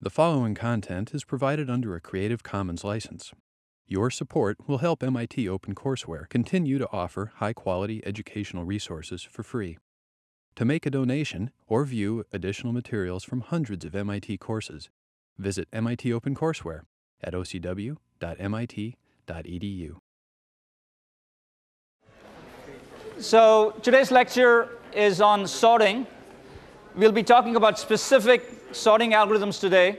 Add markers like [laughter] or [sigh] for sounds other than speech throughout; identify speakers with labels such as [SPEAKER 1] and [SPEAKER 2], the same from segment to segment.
[SPEAKER 1] The following content is provided under a Creative Commons license. Your support will help MIT OpenCourseware continue to offer high quality educational resources for free. To make a donation or view additional materials from hundreds of MIT courses, visit MIT OpenCourseware at ocw.mit.edu.
[SPEAKER 2] So today's lecture is on sorting. We'll be talking about specific sorting algorithms today.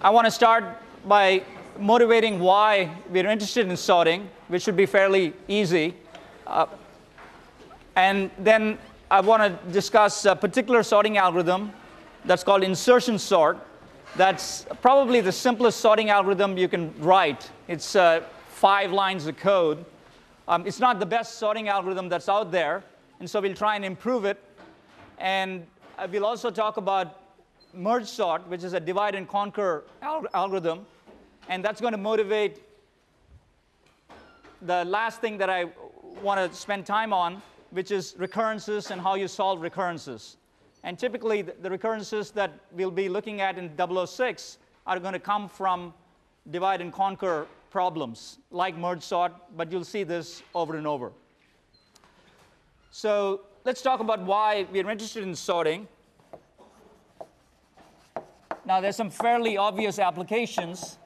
[SPEAKER 2] I want to start by motivating why we're interested in sorting, which should be fairly easy. Uh, and then I want to discuss a particular sorting algorithm that's called insertion sort. That's probably the simplest sorting algorithm you can write. It's uh, five lines of code. Um, it's not the best sorting algorithm that's out there, and so we'll try and improve it. And uh, we'll also talk about merge sort, which is a divide and conquer oh. al algorithm, and that's going to motivate the last thing that I want to spend time on, which is recurrences and how you solve recurrences. And typically, the, the recurrences that we'll be looking at in 006 are going to come from divide and conquer problems like merge sort, but you'll see this over and over. So let's talk about why we're interested in sorting. Now, there's some fairly obvious applications,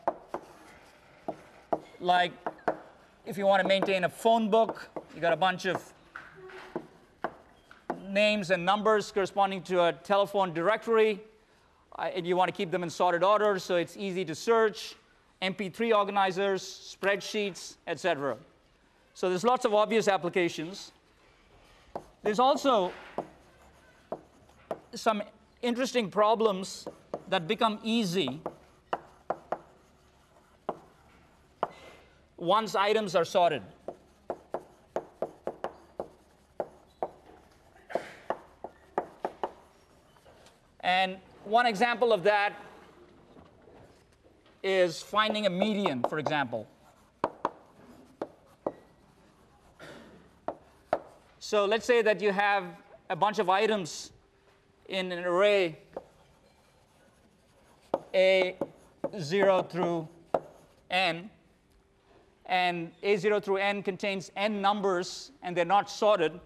[SPEAKER 2] like if you want to maintain a phone book, you got a bunch of names and numbers corresponding to a telephone directory, uh, and you want to keep them in sorted order so it's easy to search, MP3 organizers, spreadsheets, etc. So there's lots of obvious applications. There's also some interesting problems that become easy once items are sorted. And one example of that is finding a median, for example. So let's say that you have a bunch of items in an array A0 through n, and A0 through n contains n numbers, and they're not sorted.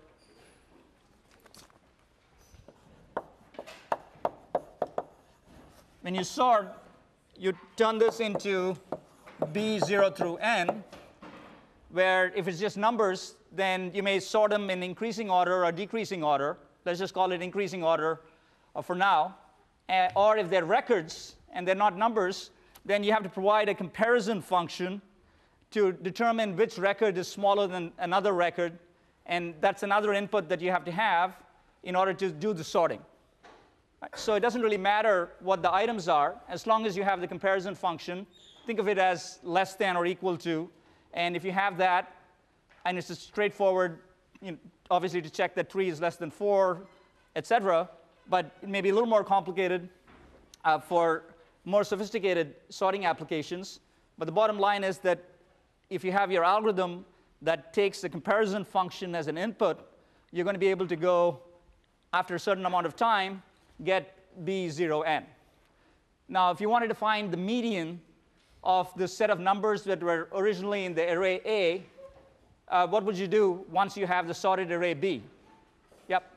[SPEAKER 2] When you sort, you turn this into B0 through n, where if it's just numbers, then you may sort them in increasing order or decreasing order. Let's just call it increasing order uh, for now. Uh, or if they're records and they're not numbers, then you have to provide a comparison function to determine which record is smaller than another record. And that's another input that you have to have in order to do the sorting. So it doesn't really matter what the items are, as long as you have the comparison function. Think of it as less than or equal to. And if you have that, and it's straightforward, you know, obviously to check that 3 is less than 4, etc., but it may be a little more complicated uh, for more sophisticated sorting applications. But the bottom line is that if you have your algorithm that takes the comparison function as an input, you're going to be able to go, after a certain amount of time, get B0n. Now, if you wanted to find the median of the set of numbers that were originally in the array A, uh, what would you do once you have the sorted array B? Yep.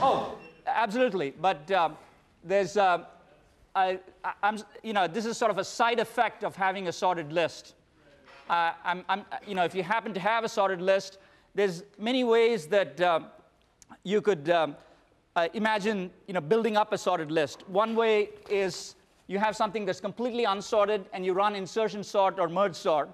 [SPEAKER 2] Oh, absolutely. But um, there's, uh, I, am you know, this is sort of a side effect of having a sorted list. Uh, I'm, I'm, you know, if you happen to have a sorted list, there's many ways that uh, you could um, uh, imagine, you know, building up a sorted list. One way is you have something that's completely unsorted and you run insertion sort or merge sort.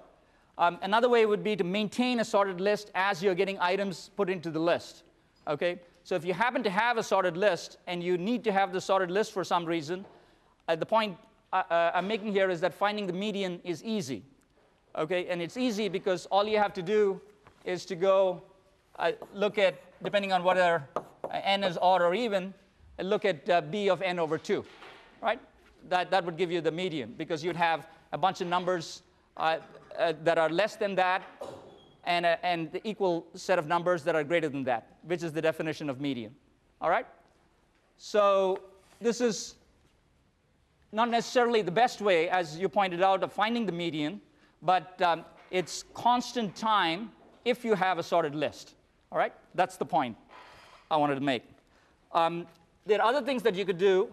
[SPEAKER 2] Um, another way would be to maintain a sorted list as you're getting items put into the list. Okay? So if you happen to have a sorted list and you need to have the sorted list for some reason, uh, the point uh, uh, I'm making here is that finding the median is easy. Okay, and it's easy because all you have to do is to go uh, look at, depending on whether uh, n is odd or even, uh, look at b of n over 2, right? That, that would give you the median because you'd have a bunch of numbers that are less than that and, a, and the equal set of numbers that are greater than that, which is the definition of median. All right? So this is not necessarily the best way, as you pointed out, of finding the median, but um, it's constant time if you have a sorted list. All right? That's the point I wanted to make. Um, there are other things that you could do,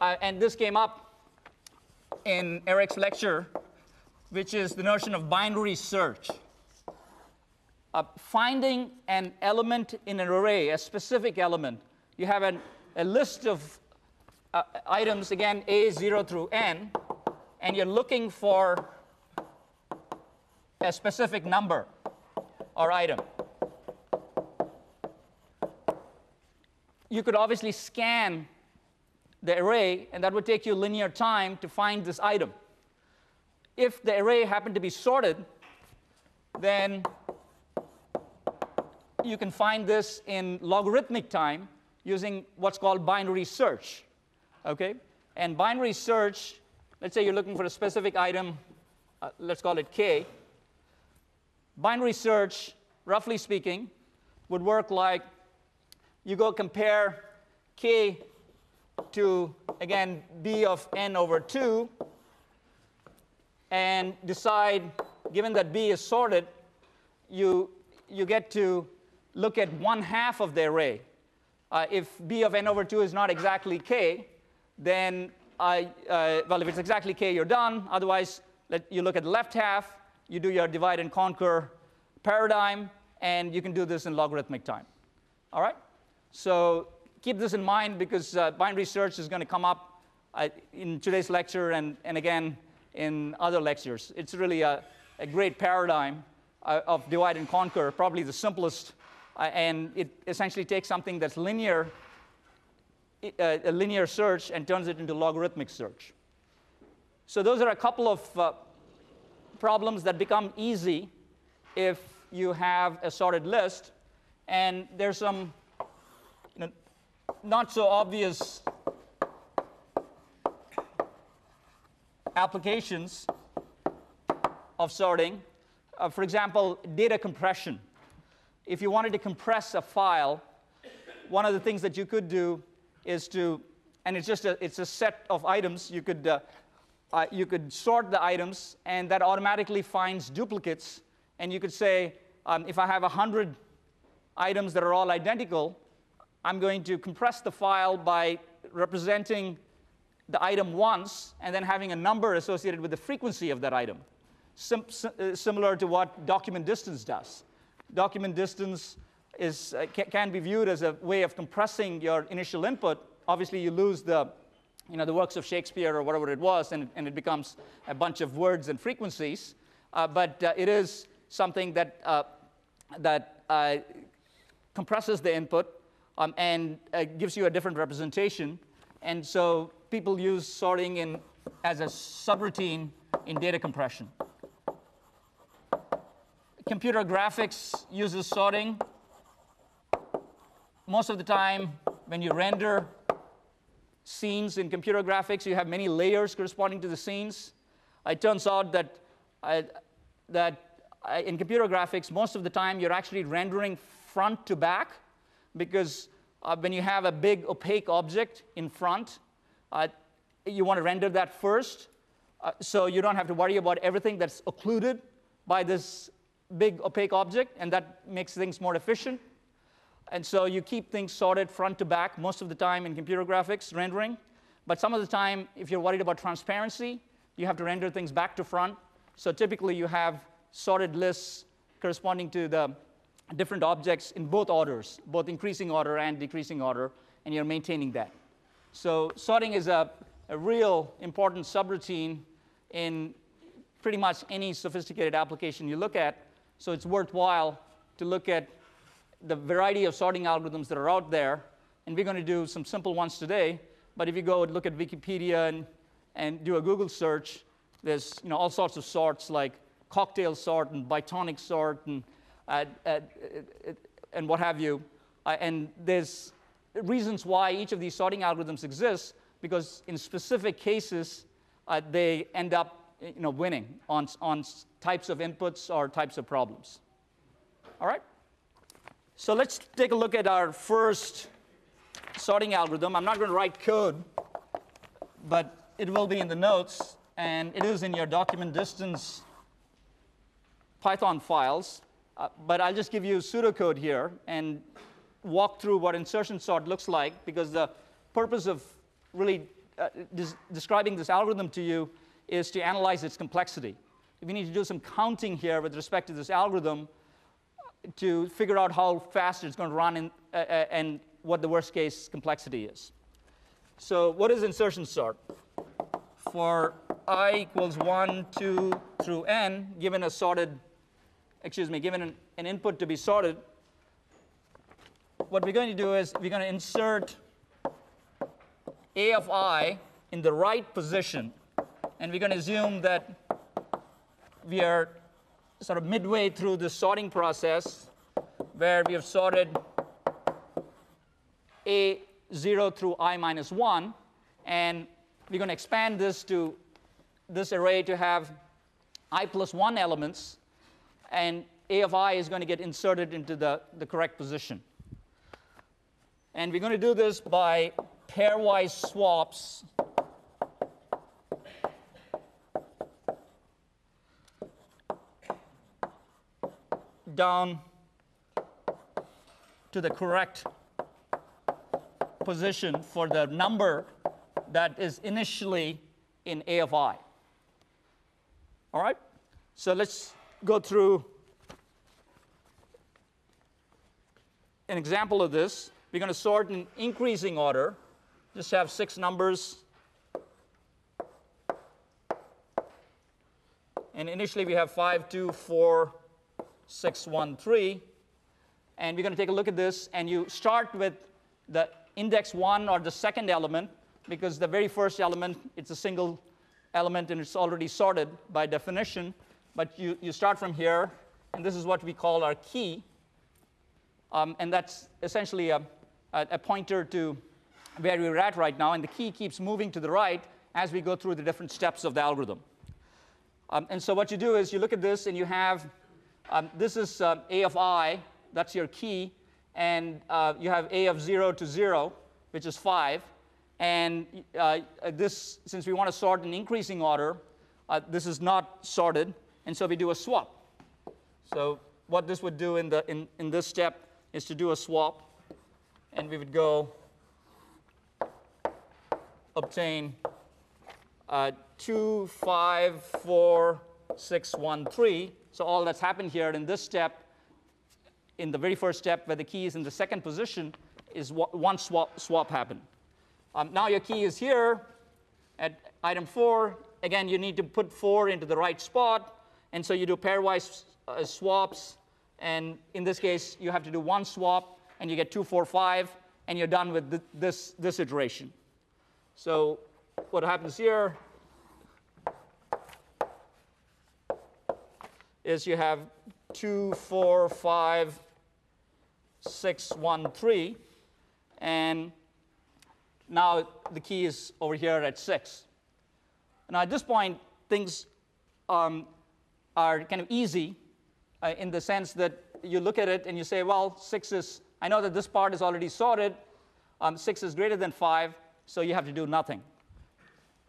[SPEAKER 2] uh, and this came up in Eric's lecture, which is the notion of binary search. Uh, finding an element in an array, a specific element. You have an, a list of uh, items, again, A 0 through N, and you're looking for a specific number or item. You could obviously scan the array, and that would take you linear time to find this item. If the array happened to be sorted, then you can find this in logarithmic time using what's called binary search. Okay? And binary search, let's say you're looking for a specific item, uh, let's call it K. Binary search, roughly speaking, would work like you go compare K to, again, B of n over 2, and decide, given that B is sorted, you, you get to look at one half of the array. Uh, if B of n over 2 is not exactly K, then I, uh, well, if it's exactly k, you're done. Otherwise, let, you look at the left half, you do your divide and conquer paradigm, and you can do this in logarithmic time. All right? So keep this in mind because uh, binary search is going to come up uh, in today's lecture and, and again in other lectures. It's really a, a great paradigm uh, of divide and conquer, probably the simplest, uh, and it essentially takes something that's linear a, a linear search and turns it into logarithmic search. So those are a couple of uh, problems that become easy if you have a sorted list. And there's some you know, not so obvious applications of sorting. Uh, for example, data compression. If you wanted to compress a file, one of the things that you could do is to, and it's just a, it's a set of items. You could, uh, uh, you could sort the items, and that automatically finds duplicates. And you could say, um, if I have 100 items that are all identical, I'm going to compress the file by representing the item once and then having a number associated with the frequency of that item, Sim uh, similar to what document distance does. Document distance is, uh, can, can be viewed as a way of compressing your initial input. Obviously, you lose the, you know, the works of Shakespeare or whatever it was, and, and it becomes a bunch of words and frequencies. Uh, but uh, it is something that, uh, that uh, compresses the input um, and uh, gives you a different representation. And so people use sorting in, as a subroutine in data compression. Computer graphics uses sorting most of the time, when you render scenes in computer graphics, you have many layers corresponding to the scenes. It turns out that, uh, that uh, in computer graphics, most of the time you're actually rendering front to back because uh, when you have a big opaque object in front, uh, you want to render that first. Uh, so you don't have to worry about everything that's occluded by this big opaque object, and that makes things more efficient. And so you keep things sorted front to back most of the time in computer graphics rendering. But some of the time, if you're worried about transparency, you have to render things back to front. So typically you have sorted lists corresponding to the different objects in both orders, both increasing order and decreasing order, and you're maintaining that. So sorting is a, a real important subroutine in pretty much any sophisticated application you look at. So it's worthwhile to look at the variety of sorting algorithms that are out there, and we're going to do some simple ones today. But if you go and look at Wikipedia and, and do a Google search, there's you know, all sorts of sorts like cocktail sort and bitonic sort and, uh, uh, uh, and what have you. Uh, and there's reasons why each of these sorting algorithms exists because in specific cases, uh, they end up you know, winning on, on types of inputs or types of problems. All right? So let's take a look at our first sorting algorithm. I'm not going to write code, but it will be in the notes, and it is in your document distance Python files. Uh, but I'll just give you pseudocode here and walk through what insertion sort looks like, because the purpose of really uh, des describing this algorithm to you is to analyze its complexity. You need to do some counting here with respect to this algorithm to figure out how fast it's going to run in, uh, uh, and what the worst case complexity is. So what is insertion sort? For i equals 1, 2 through n, given a sorted, excuse me, given an, an input to be sorted, what we're going to do is we're going to insert a of i in the right position, and we're going to assume that we are sort of midway through the sorting process where we have sorted a 0 through i minus 1, and we're going to expand this to this array to have i plus 1 elements, and a of i is going to get inserted into the, the correct position. And we're going to do this by pairwise swaps down to the correct position for the number that is initially in A of i. All right? So let's go through an example of this. We're going to sort in increasing order. Just have six numbers. And initially we have 5, 2, 4, 6, 1, 3. And we're going to take a look at this. And you start with the index 1 or the second element because the very first element, it's a single element and it's already sorted by definition. But you, you start from here, and this is what we call our key. Um, and that's essentially a, a, a pointer to where we're at right now. And the key keeps moving to the right as we go through the different steps of the algorithm. Um, and so what you do is you look at this and you have, um, this is uh, A of i, that's your key, and uh, you have A of 0 to 0, which is 5. And uh, this, since we want to sort in increasing order, uh, this is not sorted, and so we do a swap. So what this would do in, the, in, in this step is to do a swap, and we would go obtain uh, 2, 5, 4, 6, 1, 3. So all that's happened here in this step, in the very first step where the key is in the second position, is one swap, swap happened. Um, now your key is here at item 4. Again, you need to put 4 into the right spot. And so you do pairwise uh, swaps. And in this case, you have to do one swap, and you get 2, 4, 5, and you're done with th this, this iteration. So what happens here is you have 2, 4, 5, 6, 1, 3. And now the key is over here at 6. Now at this point, things um, are kind of easy uh, in the sense that you look at it and you say, well, 6 is, I know that this part is already sorted. Um, 6 is greater than 5, so you have to do nothing.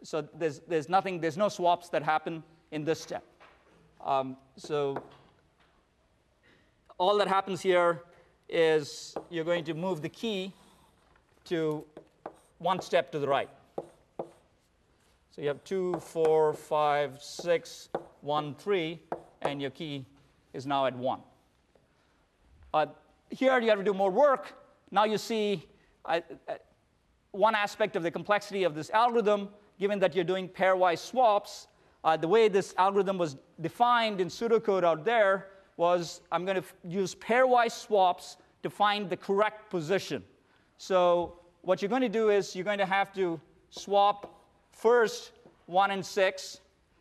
[SPEAKER 2] So there's, there's nothing, there's no swaps that happen in this step. Um, so all that happens here is you're going to move the key to one step to the right. So you have two, four, five, six, one, three, and your key is now at one. Uh, here you have to do more work. Now you see uh, one aspect of the complexity of this algorithm, given that you're doing pairwise swaps. Uh, the way this algorithm was defined in pseudocode out there was I'm going to use pairwise swaps to find the correct position. So what you're going to do is you're going to have to swap first 1 and 6,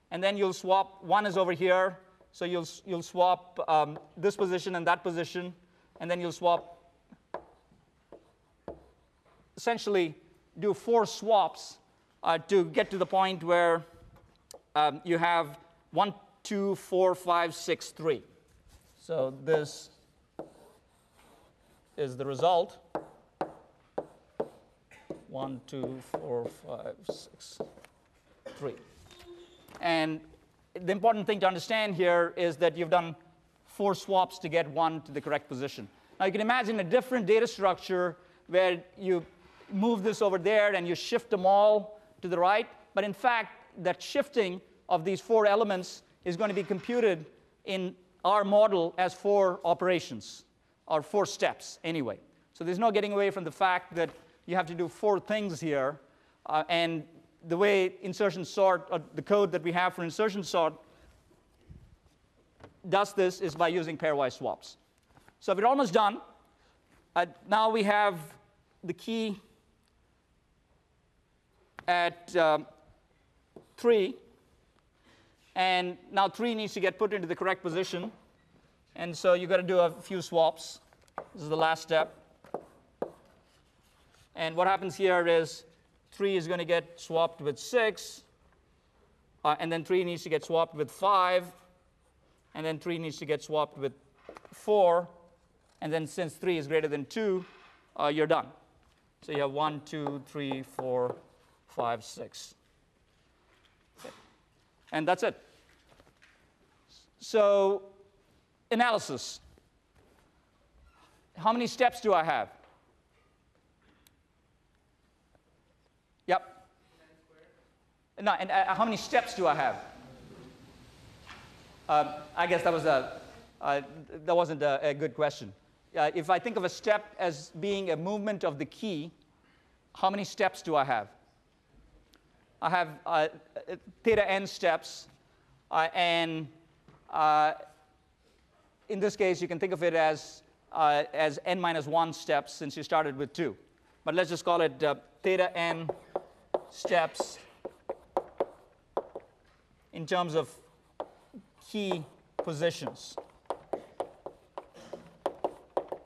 [SPEAKER 2] and then you'll swap 1 is over here, so you'll, you'll swap um, this position and that position, and then you'll swap, essentially do four swaps uh, to get to the point where um, you have 1, 2, 4, 5, 6, 3. So this is the result. one, two, four, five, six, three. And the important thing to understand here is that you've done four swaps to get one to the correct position. Now you can imagine a different data structure where you move this over there and you shift them all to the right. But in fact, that shifting of these four elements is going to be computed in our model as four operations, or four steps anyway. So there's no getting away from the fact that you have to do four things here. Uh, and the way insertion sort, or the code that we have for insertion sort, does this is by using pairwise swaps. So we're almost done. Uh, now we have the key at um, 3. And now 3 needs to get put into the correct position. And so you've got to do a few swaps. This is the last step. And what happens here is 3 is going to get swapped with 6. Uh, and then 3 needs to get swapped with 5. And then 3 needs to get swapped with 4. And then since 3 is greater than 2, uh, you're done. So you have 1, 2, 3, 4, 5, 6. And that's it. So, analysis. How many steps do I have? Yep. No, and uh, how many steps do I have? Uh, I guess that was a uh, that wasn't a, a good question. Uh, if I think of a step as being a movement of the key, how many steps do I have? I have uh, theta n steps, uh, and uh, in this case, you can think of it as, uh, as n minus 1 steps since you started with 2. But let's just call it uh, theta n steps in terms of key positions.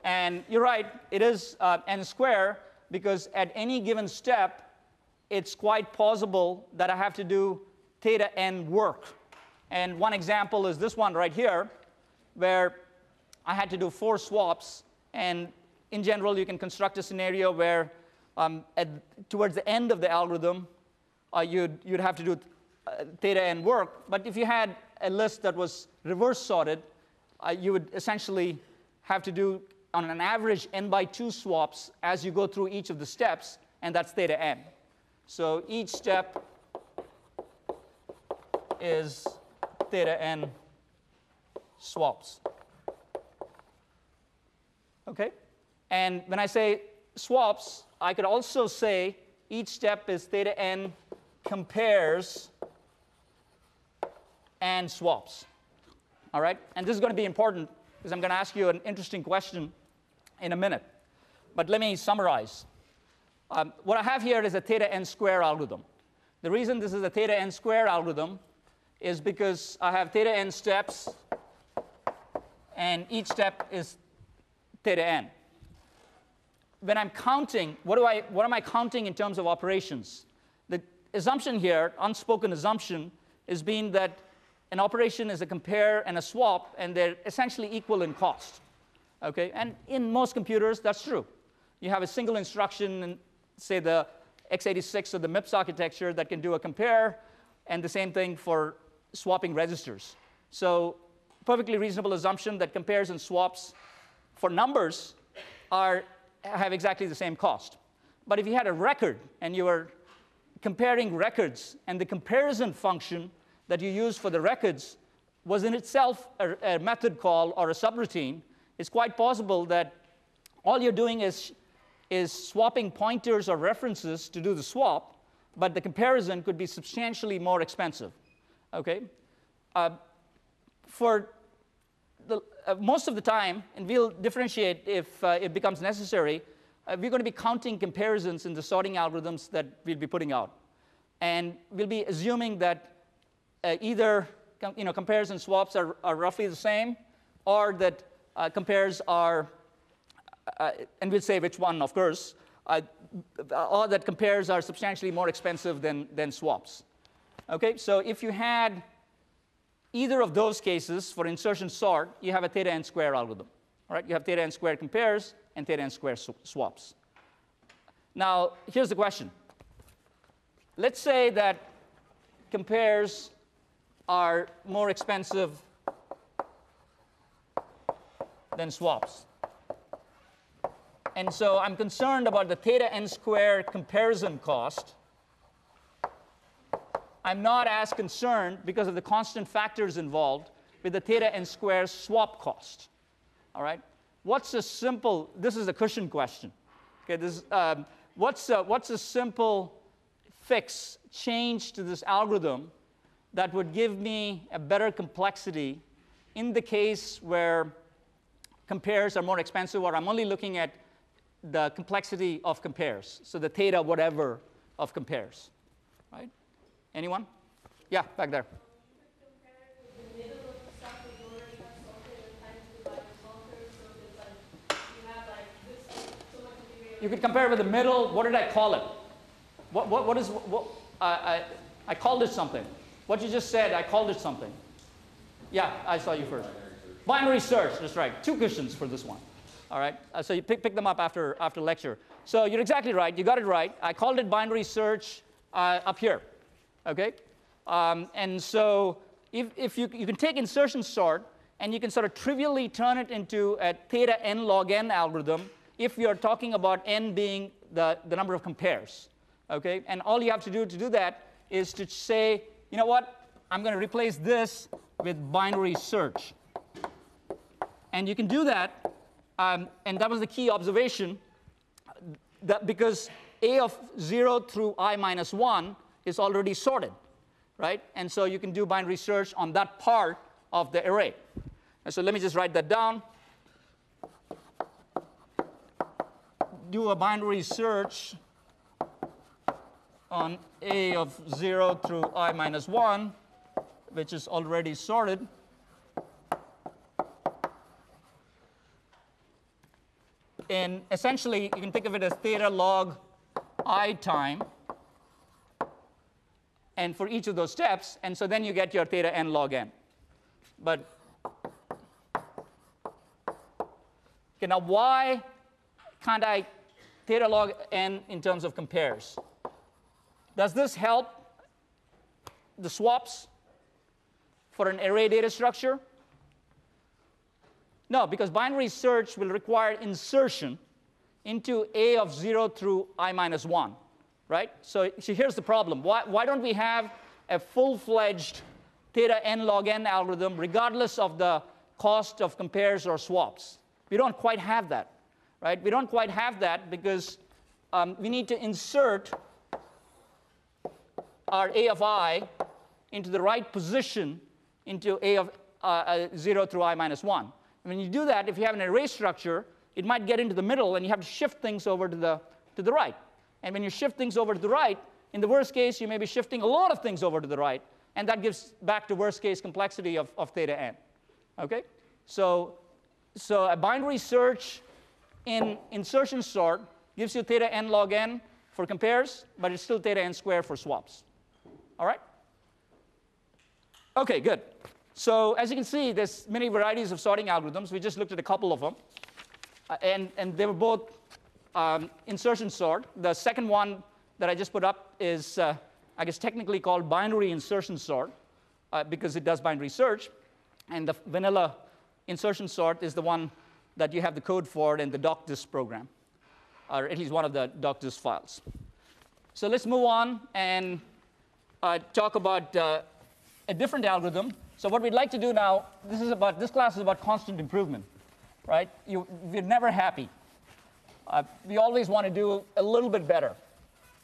[SPEAKER 2] And you're right, it is uh, n square because at any given step, it's quite possible that I have to do theta n work. And one example is this one right here, where I had to do four swaps. And in general, you can construct a scenario where um, at, towards the end of the algorithm, uh, you'd, you'd have to do uh, theta n work. But if you had a list that was reverse sorted, uh, you would essentially have to do, on an average, n by 2 swaps as you go through each of the steps, and that's theta n. So each step is theta n swaps. Okay? And when I say swaps, I could also say each step is theta n compares and swaps. All right? And this is going to be important because I'm going to ask you an interesting question in a minute. But let me summarize. Um, what I have here is a theta n square algorithm. The reason this is a theta n square algorithm is because I have theta n steps, and each step is theta n. When I'm counting, what, do I, what am I counting in terms of operations? The assumption here, unspoken assumption, is being that an operation is a compare and a swap, and they're essentially equal in cost. Okay? And in most computers, that's true. You have a single instruction say, the x86 or the MIPS architecture that can do a compare, and the same thing for swapping registers. So perfectly reasonable assumption that compares and swaps for numbers are, have exactly the same cost. But if you had a record and you were comparing records and the comparison function that you use for the records was in itself a, a method call or a subroutine, it's quite possible that all you're doing is is swapping pointers or references to do the swap, but the comparison could be substantially more expensive. Okay? Uh, for the, uh, most of the time, and we'll differentiate if uh, it becomes necessary, uh, we're going to be counting comparisons in the sorting algorithms that we'll be putting out. And we'll be assuming that uh, either you know, comparison swaps are, are roughly the same, or that uh, compares are uh, and we'll say which one, of course, uh, all that compares are substantially more expensive than, than swaps. Okay, so if you had either of those cases for insertion sort, you have a theta n square algorithm. All right, you have theta n square compares and theta n square swaps. Now, here's the question. Let's say that compares are more expensive than swaps. And so I'm concerned about the theta n squared comparison cost. I'm not as concerned because of the constant factors involved with the theta n squared swap cost. All right? What's a simple, this is a cushion question. Okay, this, um, what's, a, what's a simple fix, change to this algorithm that would give me a better complexity in the case where compares are more expensive, or I'm only looking at the complexity of compares, so the theta whatever of compares, right? Anyone? Yeah, back there. You could compare it with the middle. What did I call it? What, what, what is, what, uh, I, I called it something. What you just said, I called it something. Yeah, I saw you first. Binary search, that's right. Two cushions for this one. All right, uh, so you pick, pick them up after, after lecture. So you're exactly right, you got it right. I called it binary search uh, up here, okay? Um, and so if, if you, you can take insertion sort and you can sort of trivially turn it into a theta n log n algorithm if you're talking about n being the, the number of compares. Okay? And all you have to do to do that is to say, you know what? I'm going to replace this with binary search. And you can do that, um, and that was the key observation, that because a of 0 through i minus 1 is already sorted, right? And so you can do binary search on that part of the array. And so let me just write that down. do a binary search on A of 0 through i minus 1, which is already sorted. And essentially, you can think of it as theta log i time. And for each of those steps, and so then you get your theta n log n. But okay, now why can't I theta log n in terms of compares. Does this help the swaps for an array data structure? No, because binary search will require insertion into A of 0 through i minus 1, right? So, so here's the problem. Why, why don't we have a full-fledged theta n log n algorithm regardless of the cost of compares or swaps? We don't quite have that right? We don't quite have that because um, we need to insert our A of i into the right position into A of uh, uh, 0 through i minus 1. When you do that, if you have an array structure, it might get into the middle and you have to shift things over to the, to the right. And when you shift things over to the right, in the worst case, you may be shifting a lot of things over to the right, and that gives back to worst case complexity of, of theta n. Okay? So, so a binary search in insertion sort gives you theta n log n for compares, but it's still theta n squared for swaps. All right? Okay, good. So as you can see, there's many varieties of sorting algorithms. We just looked at a couple of them. Uh, and, and they were both um, insertion sort. The second one that I just put up is, uh, I guess, technically called binary insertion sort uh, because it does binary search. And the vanilla insertion sort is the one that you have the code for in the docdist program, or at least one of the docdist files. So let's move on and uh, talk about uh, a different algorithm. So what we'd like to do now, this is about this class is about constant improvement, right? You, we're never happy. Uh, we always want to do a little bit better,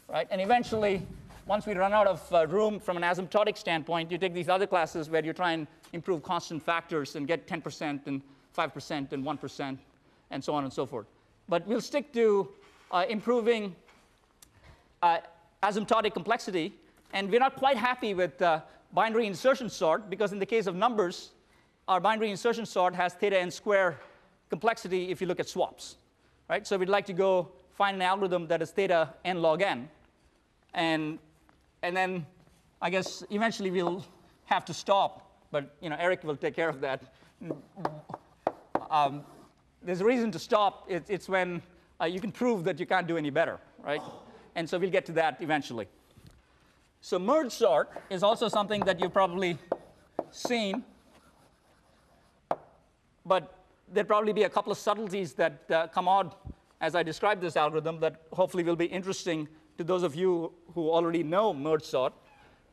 [SPEAKER 2] right? And eventually, once we run out of uh, room from an asymptotic standpoint, you take these other classes where you try and improve constant factors and get 10% and 5% and 1%, and so on and so forth. But we'll stick to uh, improving uh, asymptotic complexity, and we're not quite happy with uh, binary insertion sort because in the case of numbers, our binary insertion sort has theta n square complexity if you look at swaps, right? So we'd like to go find an algorithm that is theta n log n, and and then I guess eventually we'll have to stop, but you know Eric will take care of that um, there's a reason to stop. It, it's when uh, you can prove that you can't do any better, right? And so we'll get to that eventually. So merge sort is also something that you've probably seen, but there'll probably be a couple of subtleties that uh, come out as I describe this algorithm that hopefully will be interesting to those of you who already know merge sort.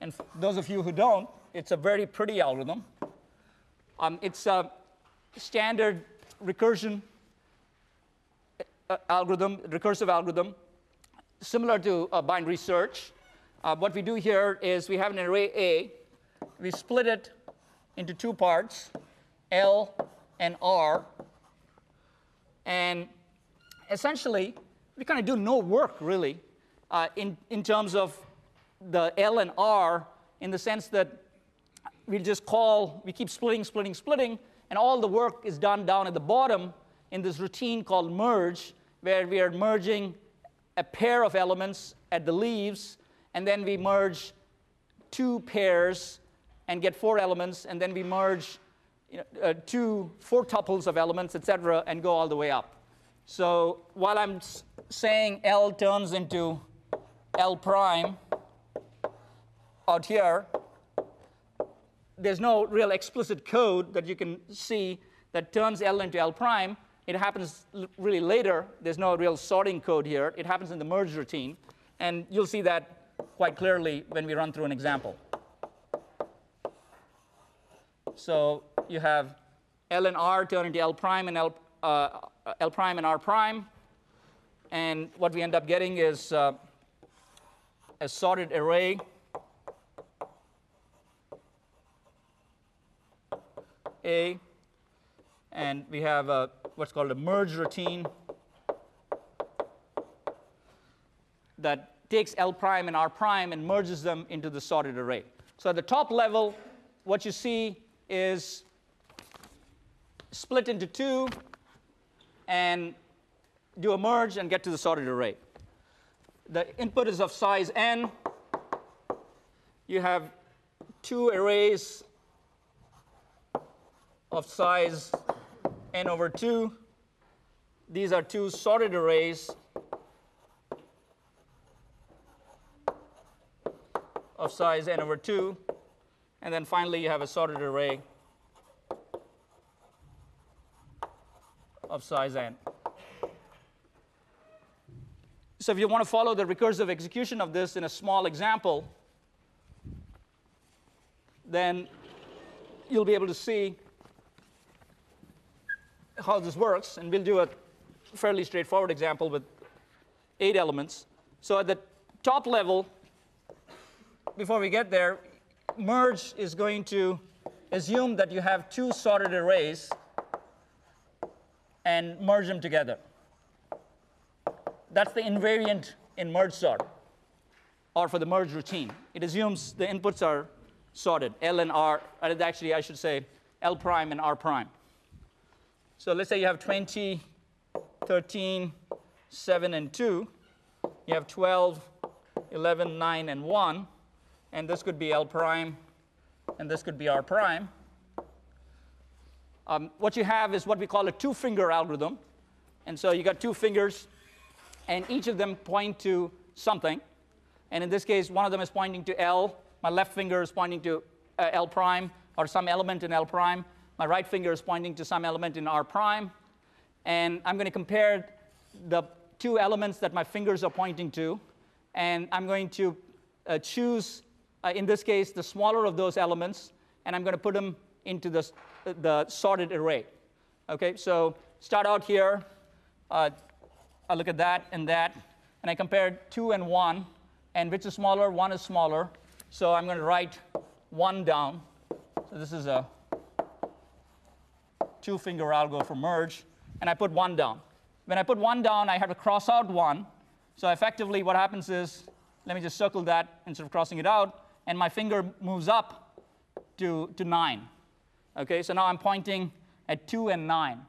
[SPEAKER 2] And those of you who don't, it's a very pretty algorithm. Um, it's a standard recursion uh, algorithm, recursive algorithm, similar to a binary search. Uh, what we do here is we have an array A. We split it into two parts, L and R. And essentially, we kind of do no work, really, uh, in, in terms of the L and R in the sense that we just call, we keep splitting, splitting, splitting, and all the work is done down at the bottom in this routine called merge, where we are merging a pair of elements at the leaves, and then we merge two pairs and get four elements, and then we merge you know, uh, two, four tuples of elements, etc., and go all the way up. So while I'm saying L turns into L prime out here, there's no real explicit code that you can see that turns L into L prime. It happens really later. There's no real sorting code here. It happens in the merge routine. And you'll see that quite clearly when we run through an example. So you have L and R turn into L prime and L, uh, L prime and R prime. And what we end up getting is uh, a sorted array A, and we have a, what's called a merge routine that takes L prime and R prime and merges them into the sorted array. So at the top level, what you see is split into two and do a merge and get to the sorted array. The input is of size n. You have two arrays of size n over 2. These are two sorted arrays of size n over 2. And then finally, you have a sorted array of size n. So if you want to follow the recursive execution of this in a small example, then you'll be able to see how this works, and we'll do a fairly straightforward example with eight elements. So at the top level, before we get there, merge is going to assume that you have two sorted arrays and merge them together. That's the invariant in merge sort, or for the merge routine. It assumes the inputs are sorted, L and R, actually I should say L prime and R prime. So let's say you have 20, 13, 7, and 2. You have 12, 11, 9, and 1. And this could be L prime, and this could be R prime. Um, what you have is what we call a two finger algorithm. And so you got two fingers, and each of them point to something. And in this case, one of them is pointing to L. My left finger is pointing to uh, L prime, or some element in L prime. My right finger is pointing to some element in R prime. And I'm going to compare the two elements that my fingers are pointing to. And I'm going to uh, choose, uh, in this case, the smaller of those elements. And I'm going to put them into the, the sorted array. Okay, so start out here. Uh, I look at that and that. And I compare 2 and 1. And which is smaller? 1 is smaller. So I'm going to write 1 down. So this is a two finger algo for merge, and I put one down. When I put one down, I have to cross out one. So effectively, what happens is, let me just circle that instead of crossing it out, and my finger moves up to, to nine. Okay, so now I'm pointing at two and nine,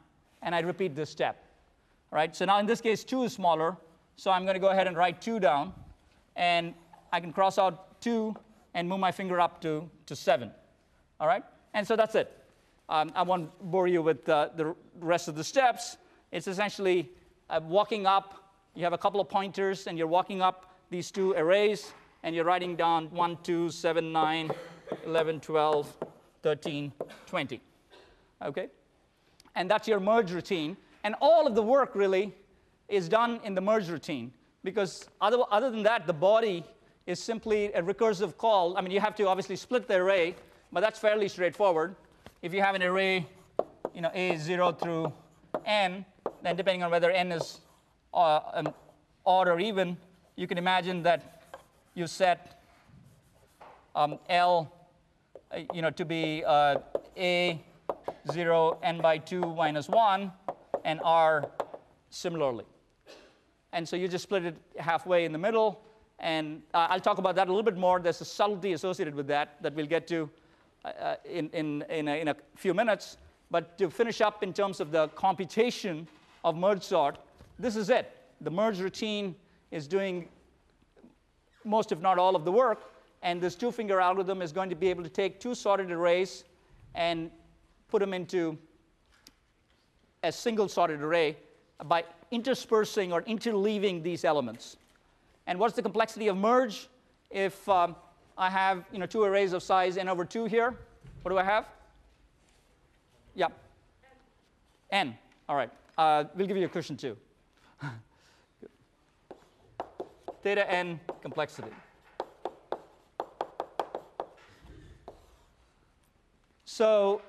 [SPEAKER 2] and I repeat this step. Right, so now in this case, two is smaller, so I'm going to go ahead and write two down, and I can cross out two and move my finger up to, to seven. All right, and so that's it. Um, I won't bore you with uh, the rest of the steps. It's essentially uh, walking up You have a couple of pointers, and you're walking up these two arrays, and you're writing down 1, 2, 7, 9, 11, 12, 13, 20. Okay? And that's your merge routine. And all of the work really is done in the merge routine because other, other than that, the body is simply a recursive call. I mean, you have to obviously split the array, but that's fairly straightforward. If you have an array, you know, A0 through n, then depending on whether n is uh, um, odd or even, you can imagine that you set um, L, uh, you know, to be uh, A0 n by 2 minus 1, and R similarly. And so you just split it halfway in the middle. And uh, I'll talk about that a little bit more. There's a subtlety associated with that that we'll get to uh, uh, in, in, in a, in, a, few minutes. But to finish up in terms of the computation of merge sort, this is it. The merge routine is doing most, if not all, of the work. And this two finger algorithm is going to be able to take two sorted arrays and put them into a single sorted array by interspersing or interleaving these elements. And what's the complexity of merge? If um, I have you know, two arrays of size n over 2 here, what do I have? Yeah. n. All right. Uh, we'll give you a cushion too. [laughs] Theta n complexity. So,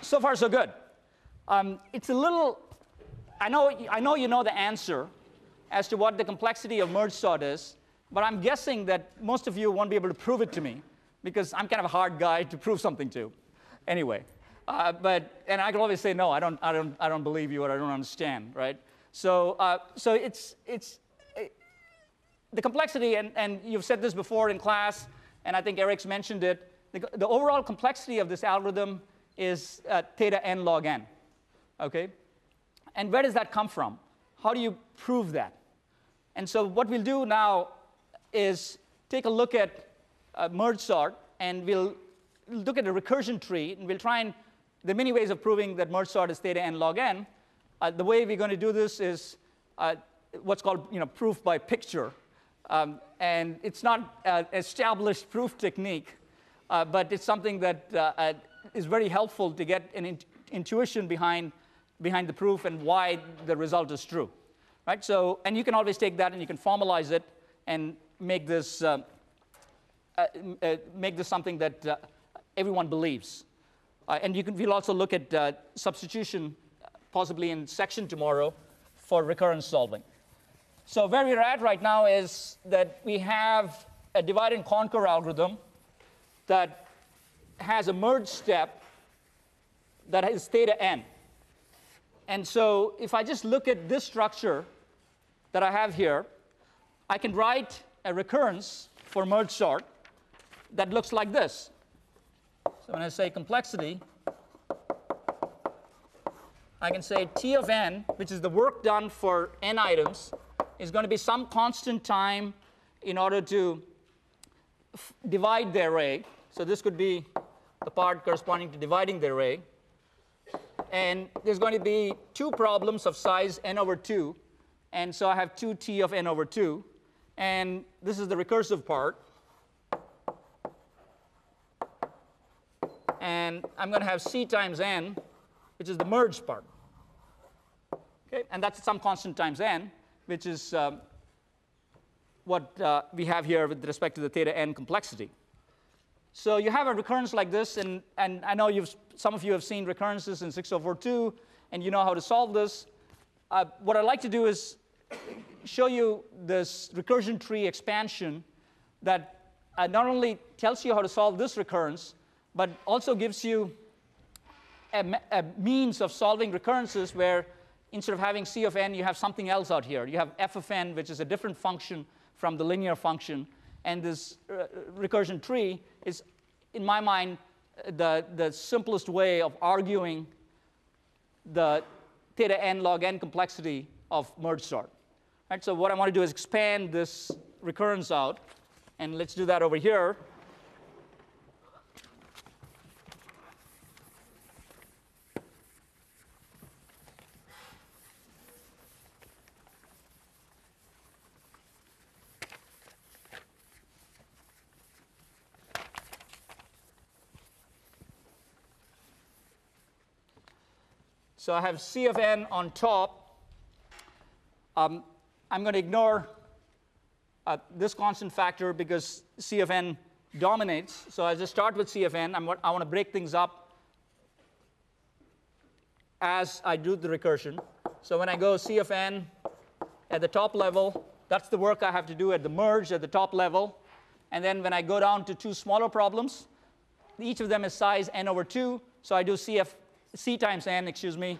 [SPEAKER 2] so far so good. Um, it's a little I know, I know you know the answer as to what the complexity of merge sort is, but I'm guessing that most of you won't be able to prove it to me because I'm kind of a hard guy to prove something to. Anyway, uh, but, and I can always say, no, I don't, I don't, I don't believe you or I don't understand, right? So, uh, so it's, it's it, the complexity, and, and you've said this before in class, and I think Eric's mentioned it, the, the overall complexity of this algorithm is uh, theta n log n, okay? And where does that come from? How do you prove that? And so what we'll do now is take a look at uh, merge sort, and we'll look at a recursion tree, and we'll try and there are many ways of proving that merge sort is theta n log n. Uh, the way we're going to do this is uh, what's called you know, proof by picture. Um, and it's not an established proof technique, uh, but it's something that uh, uh, is very helpful to get an in intuition behind behind the proof and why the result is true. Right? So, and you can always take that and you can formalize it and make this, uh, uh, uh, make this something that uh, everyone believes. Uh, and you can, we'll also look at uh, substitution, possibly in section tomorrow, for recurrence solving. So where we're at right now is that we have a divide and conquer algorithm that has a merge step that is theta n. And so if I just look at this structure that I have here, I can write a recurrence for merge sort that looks like this. So when I say complexity, I can say T of n, which is the work done for n items, is going to be some constant time in order to divide the array. So this could be the part corresponding to dividing the array and there's going to be two problems of size n over 2. And so I have 2t of n over 2. And this is the recursive part. And I'm going to have c times n, which is the merged part. Okay? And that's some constant times n, which is um, what uh, we have here with respect to the theta n complexity. So you have a recurrence like this, and, and I know you've, some of you have seen recurrences in 6042, and you know how to solve this. Uh, what I'd like to do is show you this recursion tree expansion that uh, not only tells you how to solve this recurrence, but also gives you a, a, means of solving recurrences where instead of having c of n, you have something else out here. You have f of n, which is a different function from the linear function, and this uh, recursion tree is, in my mind, the, the simplest way of arguing the theta n log n complexity of merge sort. Right, so what I want to do is expand this recurrence out, and let's do that over here. So I have C of n on top. Um, I'm going to ignore uh, this constant factor because C of n dominates. So I just start with C of n. I'm, I want to break things up as I do the recursion. So when I go C of n at the top level, that's the work I have to do at the merge at the top level. And then when I go down to two smaller problems, each of them is size n over 2. So I do CF, C times n, excuse me,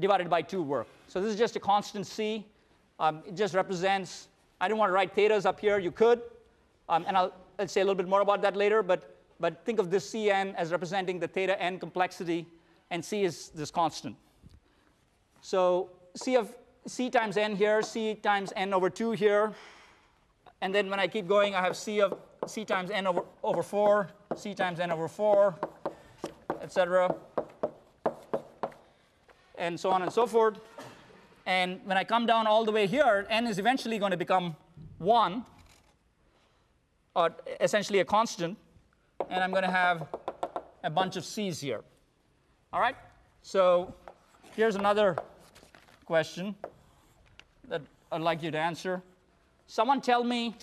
[SPEAKER 2] divided by 2 work. So this is just a constant C. Um, it just represents, I don't want to write thetas up here. You could. Um, and I'll, I'll say a little bit more about that later. But, but think of this Cn as representing the theta n complexity. And C is this constant. So C of C times n here, C times n over 2 here. And then when I keep going, I have C of C times n over, over 4, C times n over 4, etc. And so on and so forth. And when I come down all the way here, n is eventually going to become 1, or essentially a constant. And I'm going to have a bunch of c's here. All right? So here's another question that I'd like you to answer. Someone tell me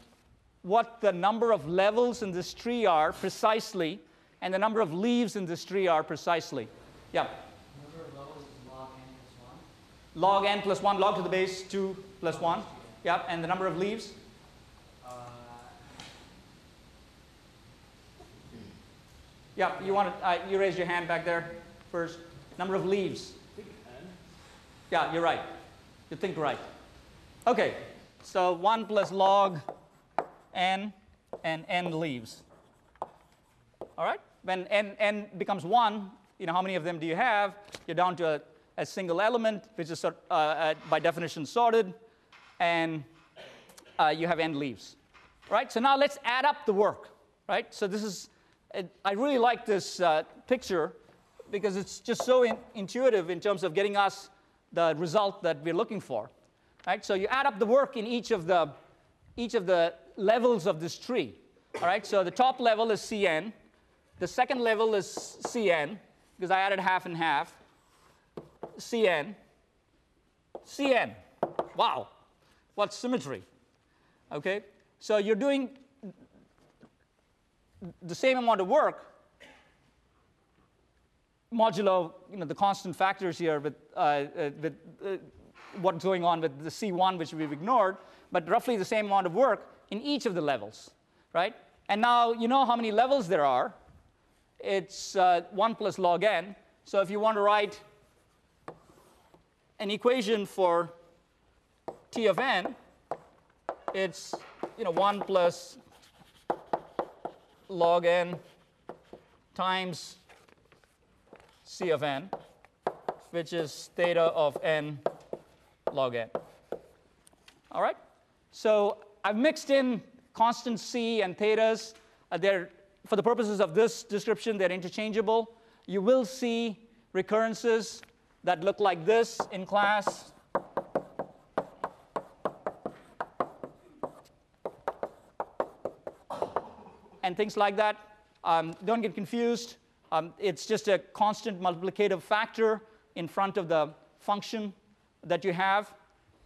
[SPEAKER 2] what the number of levels in this tree are precisely and the number of leaves in this tree are precisely. Yeah.
[SPEAKER 3] Number of levels is log n plus 1.
[SPEAKER 2] Log n plus 1, log to the base 2 plus 1. Yeah, and the number of leaves?
[SPEAKER 3] Uh,
[SPEAKER 2] Yeah, you want to, uh, you raised your hand back there first. Number of leaves? Yeah, you're right. You think right. Okay, so 1 plus log n and n leaves. All right? When n, n becomes 1, you know, how many of them do you have? You're down to a, a single element, which is uh, uh, by definition sorted, and uh, you have n leaves. Right? So now let's add up the work. Right? So this is, I really like this uh, picture because it's just so in- intuitive in terms of getting us the result that we're looking for. Right? So you add up the work in each of the each of the levels of this tree. All right? So the top level is Cn. The second level is Cn because I added half and half. Cn. Cn. Wow. What symmetry. Okay? So you're doing the same amount of work modulo you know, the constant factors here with, uh, uh, with uh, what's going on with the C1, which we've ignored, but roughly the same amount of work in each of the levels, right? And now you know how many levels there are. It's uh, 1 plus log n. So if you want to write an equation for t of n, it's you know 1 plus log n times c of n, which is theta of n log n. All right? So I've mixed in constant c and thetas. Uh, they're, for the purposes of this description, they're interchangeable. You will see recurrences that look like this in class. And things like that. Um, don't get confused. Um, it's just a constant multiplicative factor in front of the function that you have.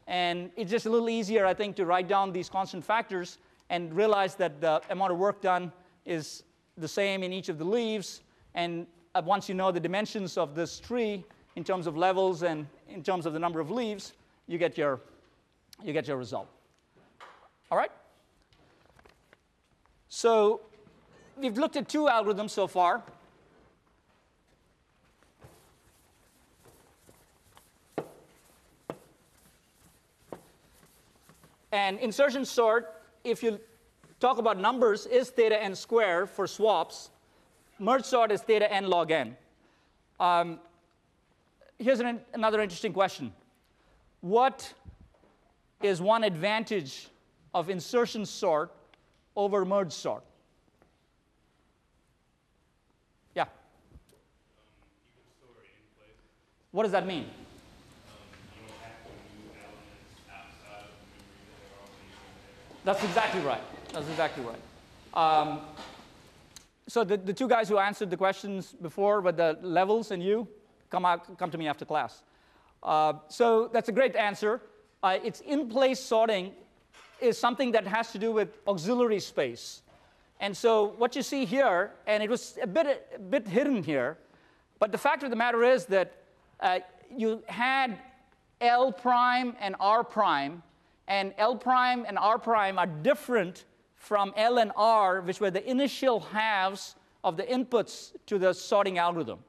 [SPEAKER 2] And it's just a little easier, I think, to write down these constant factors and realize that the amount of work done is the same in each of the leaves. And uh, once you know the dimensions of this tree in terms of levels and in terms of the number of leaves, you get your, you get your result. All right? So we've looked at two algorithms so far. And insertion sort, if you talk about numbers, is theta n squared for swaps. Merge sort is theta n log n. Um, here's an, another interesting question. What is one advantage of insertion sort over merge sort? Yeah. What does that mean? That's exactly right. That's exactly right. Um, so the, the two guys who answered the questions before were the levels and you. Come, out, come to me after class. Uh, so that's a great answer. Uh, it's in place sorting is something that has to do with auxiliary space. And so what you see here, and it was a bit, a bit hidden here, but the fact of the matter is that uh, you had L prime and R prime, and L prime and R prime are different from L and R, which were the initial halves of the inputs to the sorting algorithm,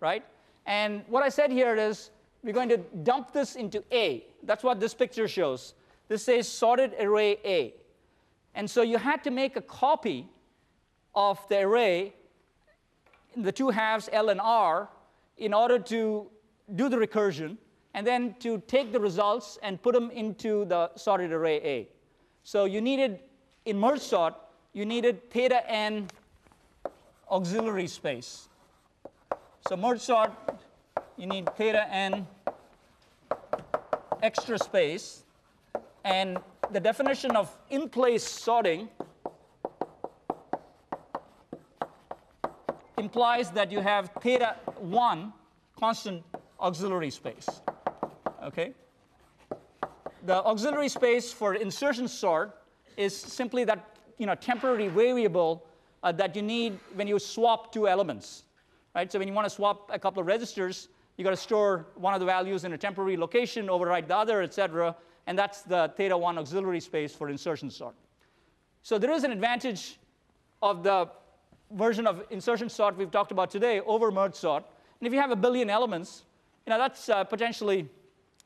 [SPEAKER 2] right? And what I said here is we're going to dump this into A. That's what this picture shows. This says sorted array A. And so you had to make a copy of the array the two halves L and R in order to do the recursion and then to take the results and put them into the sorted array A. So you needed, in merge sort, you needed theta n auxiliary space. So merge sort, you need theta n extra space. And the definition of in place sorting implies that you have theta 1 constant auxiliary space. Okay? The auxiliary space for insertion sort is simply that you know, temporary variable uh, that you need when you swap two elements. Right? So when you want to swap a couple of registers, you got to store one of the values in a temporary location, overwrite the other, et cetera, and that's the theta 1 auxiliary space for insertion sort. So there is an advantage of the version of insertion sort we've talked about today over merge sort. And if you have a billion elements, you know, that's uh, potentially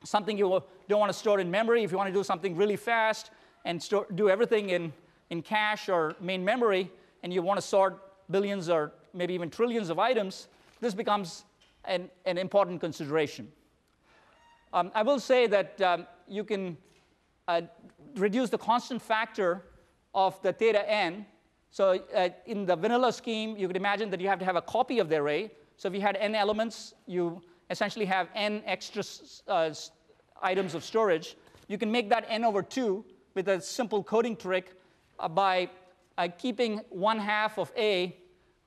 [SPEAKER 2] something you don't want to store in memory. If you want to do something really fast and store, do everything in, in cache or main memory, and you want to sort billions or maybe even trillions of items, this becomes an, an important consideration. Um, I will say that um, you can uh, reduce the constant factor of the theta n so uh, in the vanilla scheme, you could imagine that you have to have a copy of the array. So if you had n elements, you essentially have n extra uh, items of storage. You can make that n over 2 with a simple coding trick uh, by uh, keeping one half of a.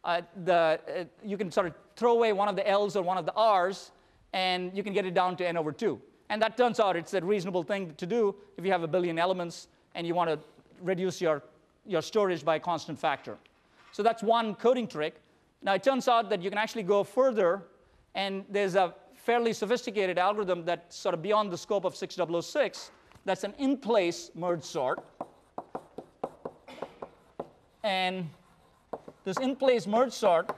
[SPEAKER 2] Uh, the, uh, you can sort of throw away one of the l's or one of the r's, and you can get it down to n over 2. And that turns out it's a reasonable thing to do if you have a billion elements and you want to reduce your your storage by a constant factor. So that's one coding trick. Now it turns out that you can actually go further, and there's a fairly sophisticated algorithm that's sort of beyond the scope of 6006. That's an in-place merge sort. And this in-place merge sort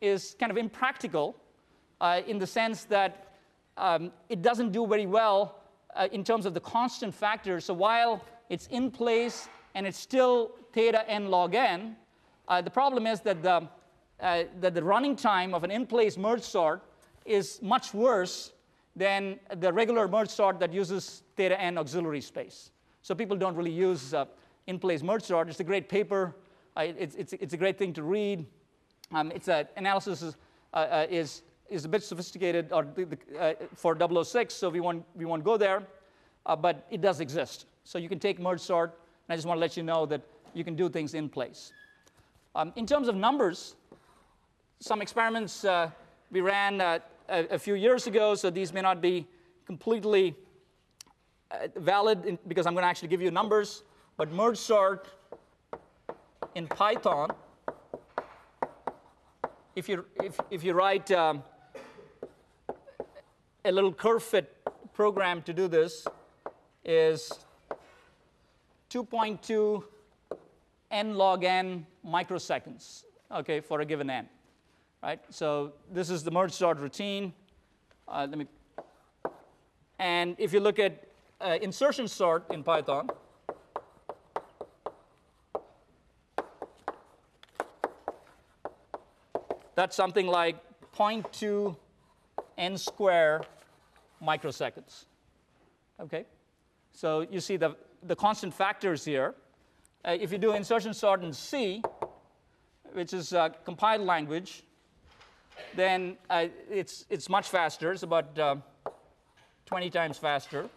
[SPEAKER 2] is kind of impractical uh, in the sense that um, it doesn't do very well uh, in terms of the constant factor. So while it's in place and it's still theta n log n. Uh, the problem is that the, uh, that the running time of an in-place merge sort is much worse than the regular merge sort that uses theta n auxiliary space. So people don't really use uh, in-place merge sort. It's a great paper. Uh, it's, it's, it's a great thing to read. Um, its uh, analysis is, uh, is, is a bit sophisticated or the, the, for 006, so we won't, we won't go there. but it does exist. So you can take merge sort, and I just want to let you know that you can do things in place. Um, in terms of numbers, some experiments uh, we ran uh, a, a, few years ago, so these may not be completely uh, valid in, because I'm going to actually give you numbers, but merge sort in Python, if you, if, if you write um, a little curve fit program to do this, is 2.2 n log n microseconds, okay, for a given n, right? So this is the merge sort routine. Uh, let me, and if you look at uh, insertion sort in Python, that's something like 0.2 n square microseconds, okay? So you see the, the constant factors here. Uh, if you do insertion sort in C, which is a compiled language, then uh, it's, it's much faster. It's about uh, 20 times faster.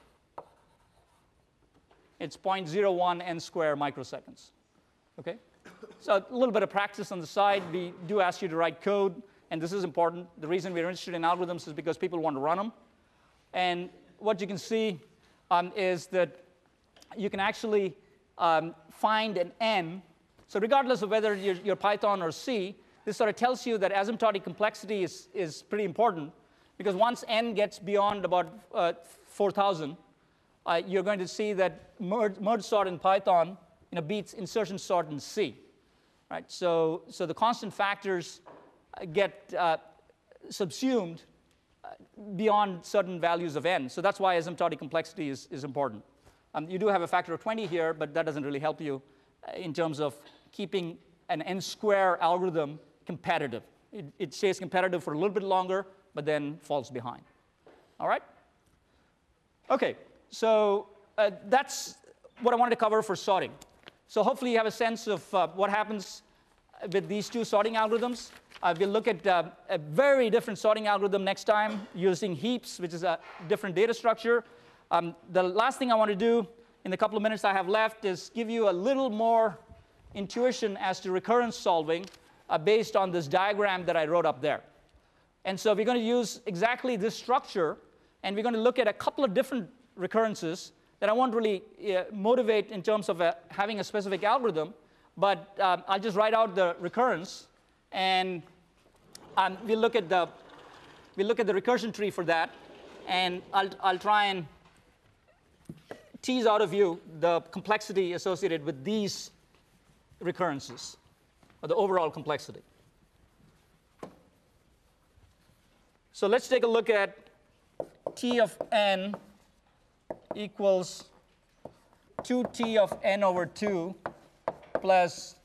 [SPEAKER 2] It's 0.01 n square microseconds. Okay? So a little bit of practice on the side. We do ask you to write code and this is important. The reason we're interested in algorithms is because people want to run them. And what you can see um, is that you can actually um, find an n. So regardless of whether you're, you're, Python or C, this sort of tells you that asymptotic complexity is, is pretty important because once n gets beyond about uh, 4,000, uh, you're going to see that merge, merge sort in Python you know, beats insertion sort in C. Right? So, so the constant factors uh, get uh, subsumed uh, beyond certain values of n. So that's why asymptotic complexity is, is important. Um, you do have a factor of 20 here, but that doesn't really help you uh, in terms of keeping an n square algorithm competitive. It, it stays competitive for a little bit longer, but then falls behind. All right? Okay, so uh, that's what I wanted to cover for sorting. So hopefully you have a sense of uh, what happens with these two sorting algorithms. Uh, we'll look at uh, a very different sorting algorithm next time using heaps, which is a different data structure. Um, the last thing I want to do in the couple of minutes I have left is give you a little more intuition as to recurrence solving uh, based on this diagram that I wrote up there. And so we're going to use exactly this structure, and we're going to look at a couple of different recurrences that I won't really uh, motivate in terms of uh, having a specific algorithm, but um, I'll just write out the recurrence, and um, we'll look at the we'll look at the recursion tree for that, and I'll I'll try and tease out of you the complexity associated with these recurrences, or the overall complexity. So let's take a look at T of n equals 2t of n over 2 plus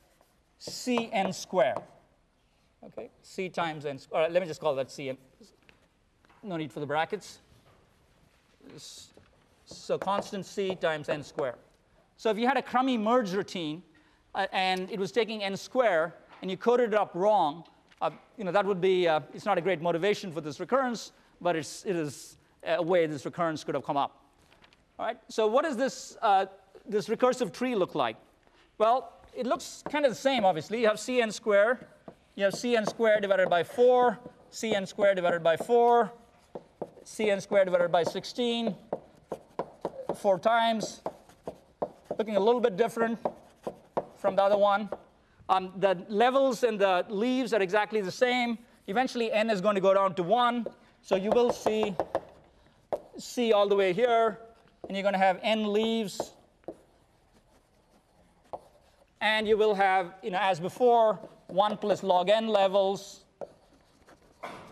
[SPEAKER 2] cn squared. Okay, c times n squared. Let me just call that cn. No need for the brackets. So constant c times n squared. So if you had a crummy merge routine uh, and it was taking n squared and you coded it up wrong, uh, you know, that would be, uh, it's not a great motivation for this recurrence, but it's, it is a way this recurrence could have come up. All right, so what does this, uh, this recursive tree look like? Well, it looks kind of the same, obviously. You have cn squared, you have cn squared divided by 4, cn squared divided by 4, cn squared divided by 16, four times, looking a little bit different from the other one. Um, the levels and the leaves are exactly the same. Eventually, n is going to go down to 1. So you will see c all the way here and you're going to have n leaves. And you will have, you know, as before, 1 plus log n levels.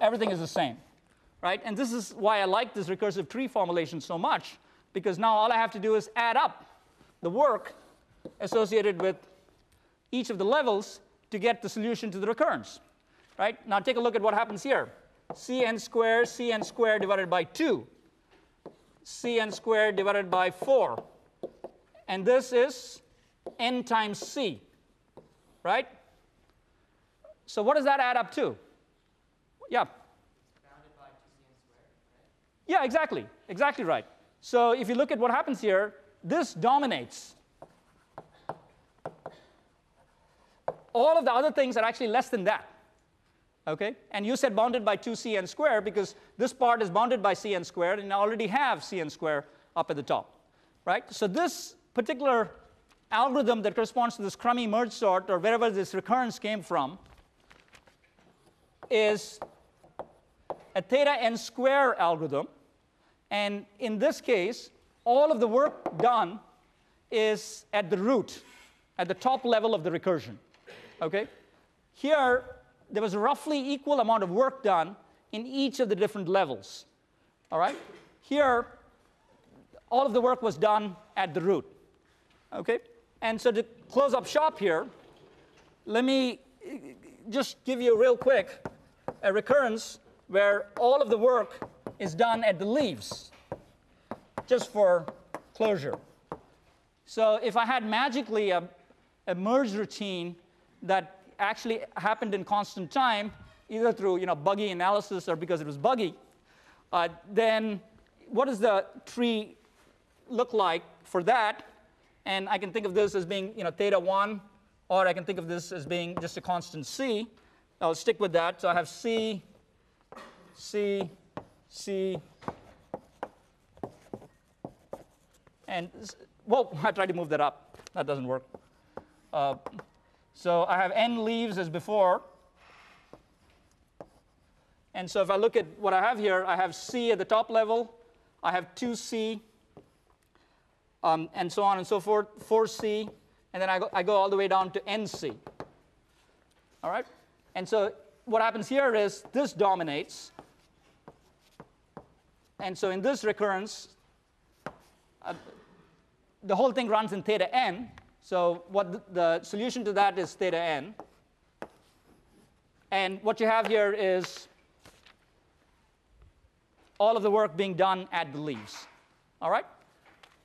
[SPEAKER 2] Everything is the same, right? And this is why I like this recursive tree formulation so much, because now all I have to do is add up the work associated with each of the levels to get the solution to the recurrence, right? Now take a look at what happens here. cn squared, cn squared divided by 2 cn squared divided by 4. And this is n times c, right? So what does that add up to? Yeah. Yeah, exactly. Exactly right. So if you look at what happens here, this dominates. All of the other things are actually less than that. Okay? And you said bounded by 2cn squared because this part is bounded by cn squared and I already have cn squared up at the top. Right? So this particular algorithm that corresponds to this crummy merge sort or wherever this recurrence came from is a theta n square algorithm. And in this case, all of the work done is at the root, at the top level of the recursion. Okay? Here, there was a roughly equal amount of work done in each of the different levels. All right? Here, all of the work was done at the root. Okay? And so to close up shop here, let me just give you real quick a recurrence where all of the work is done at the leaves, just for closure. So if I had magically a, a merge routine that actually happened in constant time, either through you know, buggy analysis or because it was buggy, uh, then what does the tree look like for that? And I can think of this as being you know, theta 1, or I can think of this as being just a constant c. I'll stick with that. So I have C, C, C, and whoa, [laughs] I tried to move that up. That doesn't work. Uh, so I have n leaves as before. And so if I look at what I have here, I have C at the top level, I have 2C, um, and so on and so forth, 4C, and then I go, I go all the way down to NC. All right? And so what happens here is this dominates. And so in this recurrence, uh, the whole thing runs in theta n. So what the, solution to that is theta n. And what you have here is all of the work being done at the leaves. All right?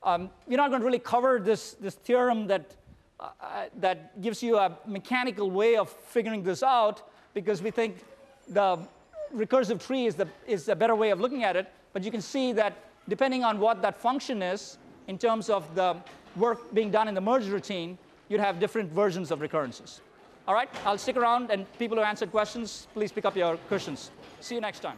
[SPEAKER 2] Um, we're not going to really cover this, this theorem that, uh, that gives you a mechanical way of figuring this out because we think the recursive tree is, the, is a better way of looking at it. But you can see that depending on what that function is, in terms of the work being done in the merge routine, you'd have different versions of recurrences. All right, I'll stick around, and people who answered questions, please pick up your cushions. See you next time.